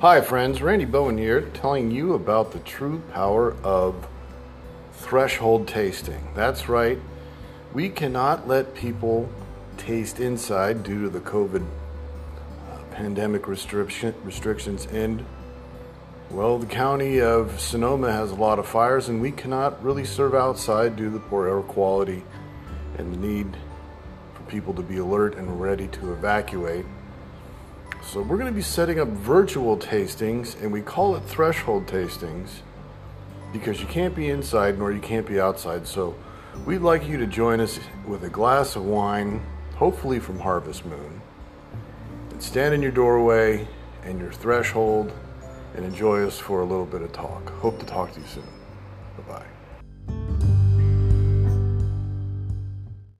Hi, friends. Randy Bowen here, telling you about the true power of threshold tasting. That's right. We cannot let people taste inside due to the COVID uh, pandemic restriction, restrictions end. Well, the county of Sonoma has a lot of fires, and we cannot really serve outside due to the poor air quality and the need for people to be alert and ready to evacuate. So, we're going to be setting up virtual tastings, and we call it threshold tastings because you can't be inside nor you can't be outside. So, we'd like you to join us with a glass of wine, hopefully from Harvest Moon, and stand in your doorway and your threshold and enjoy us for a little bit of talk. Hope to talk to you soon. Bye bye.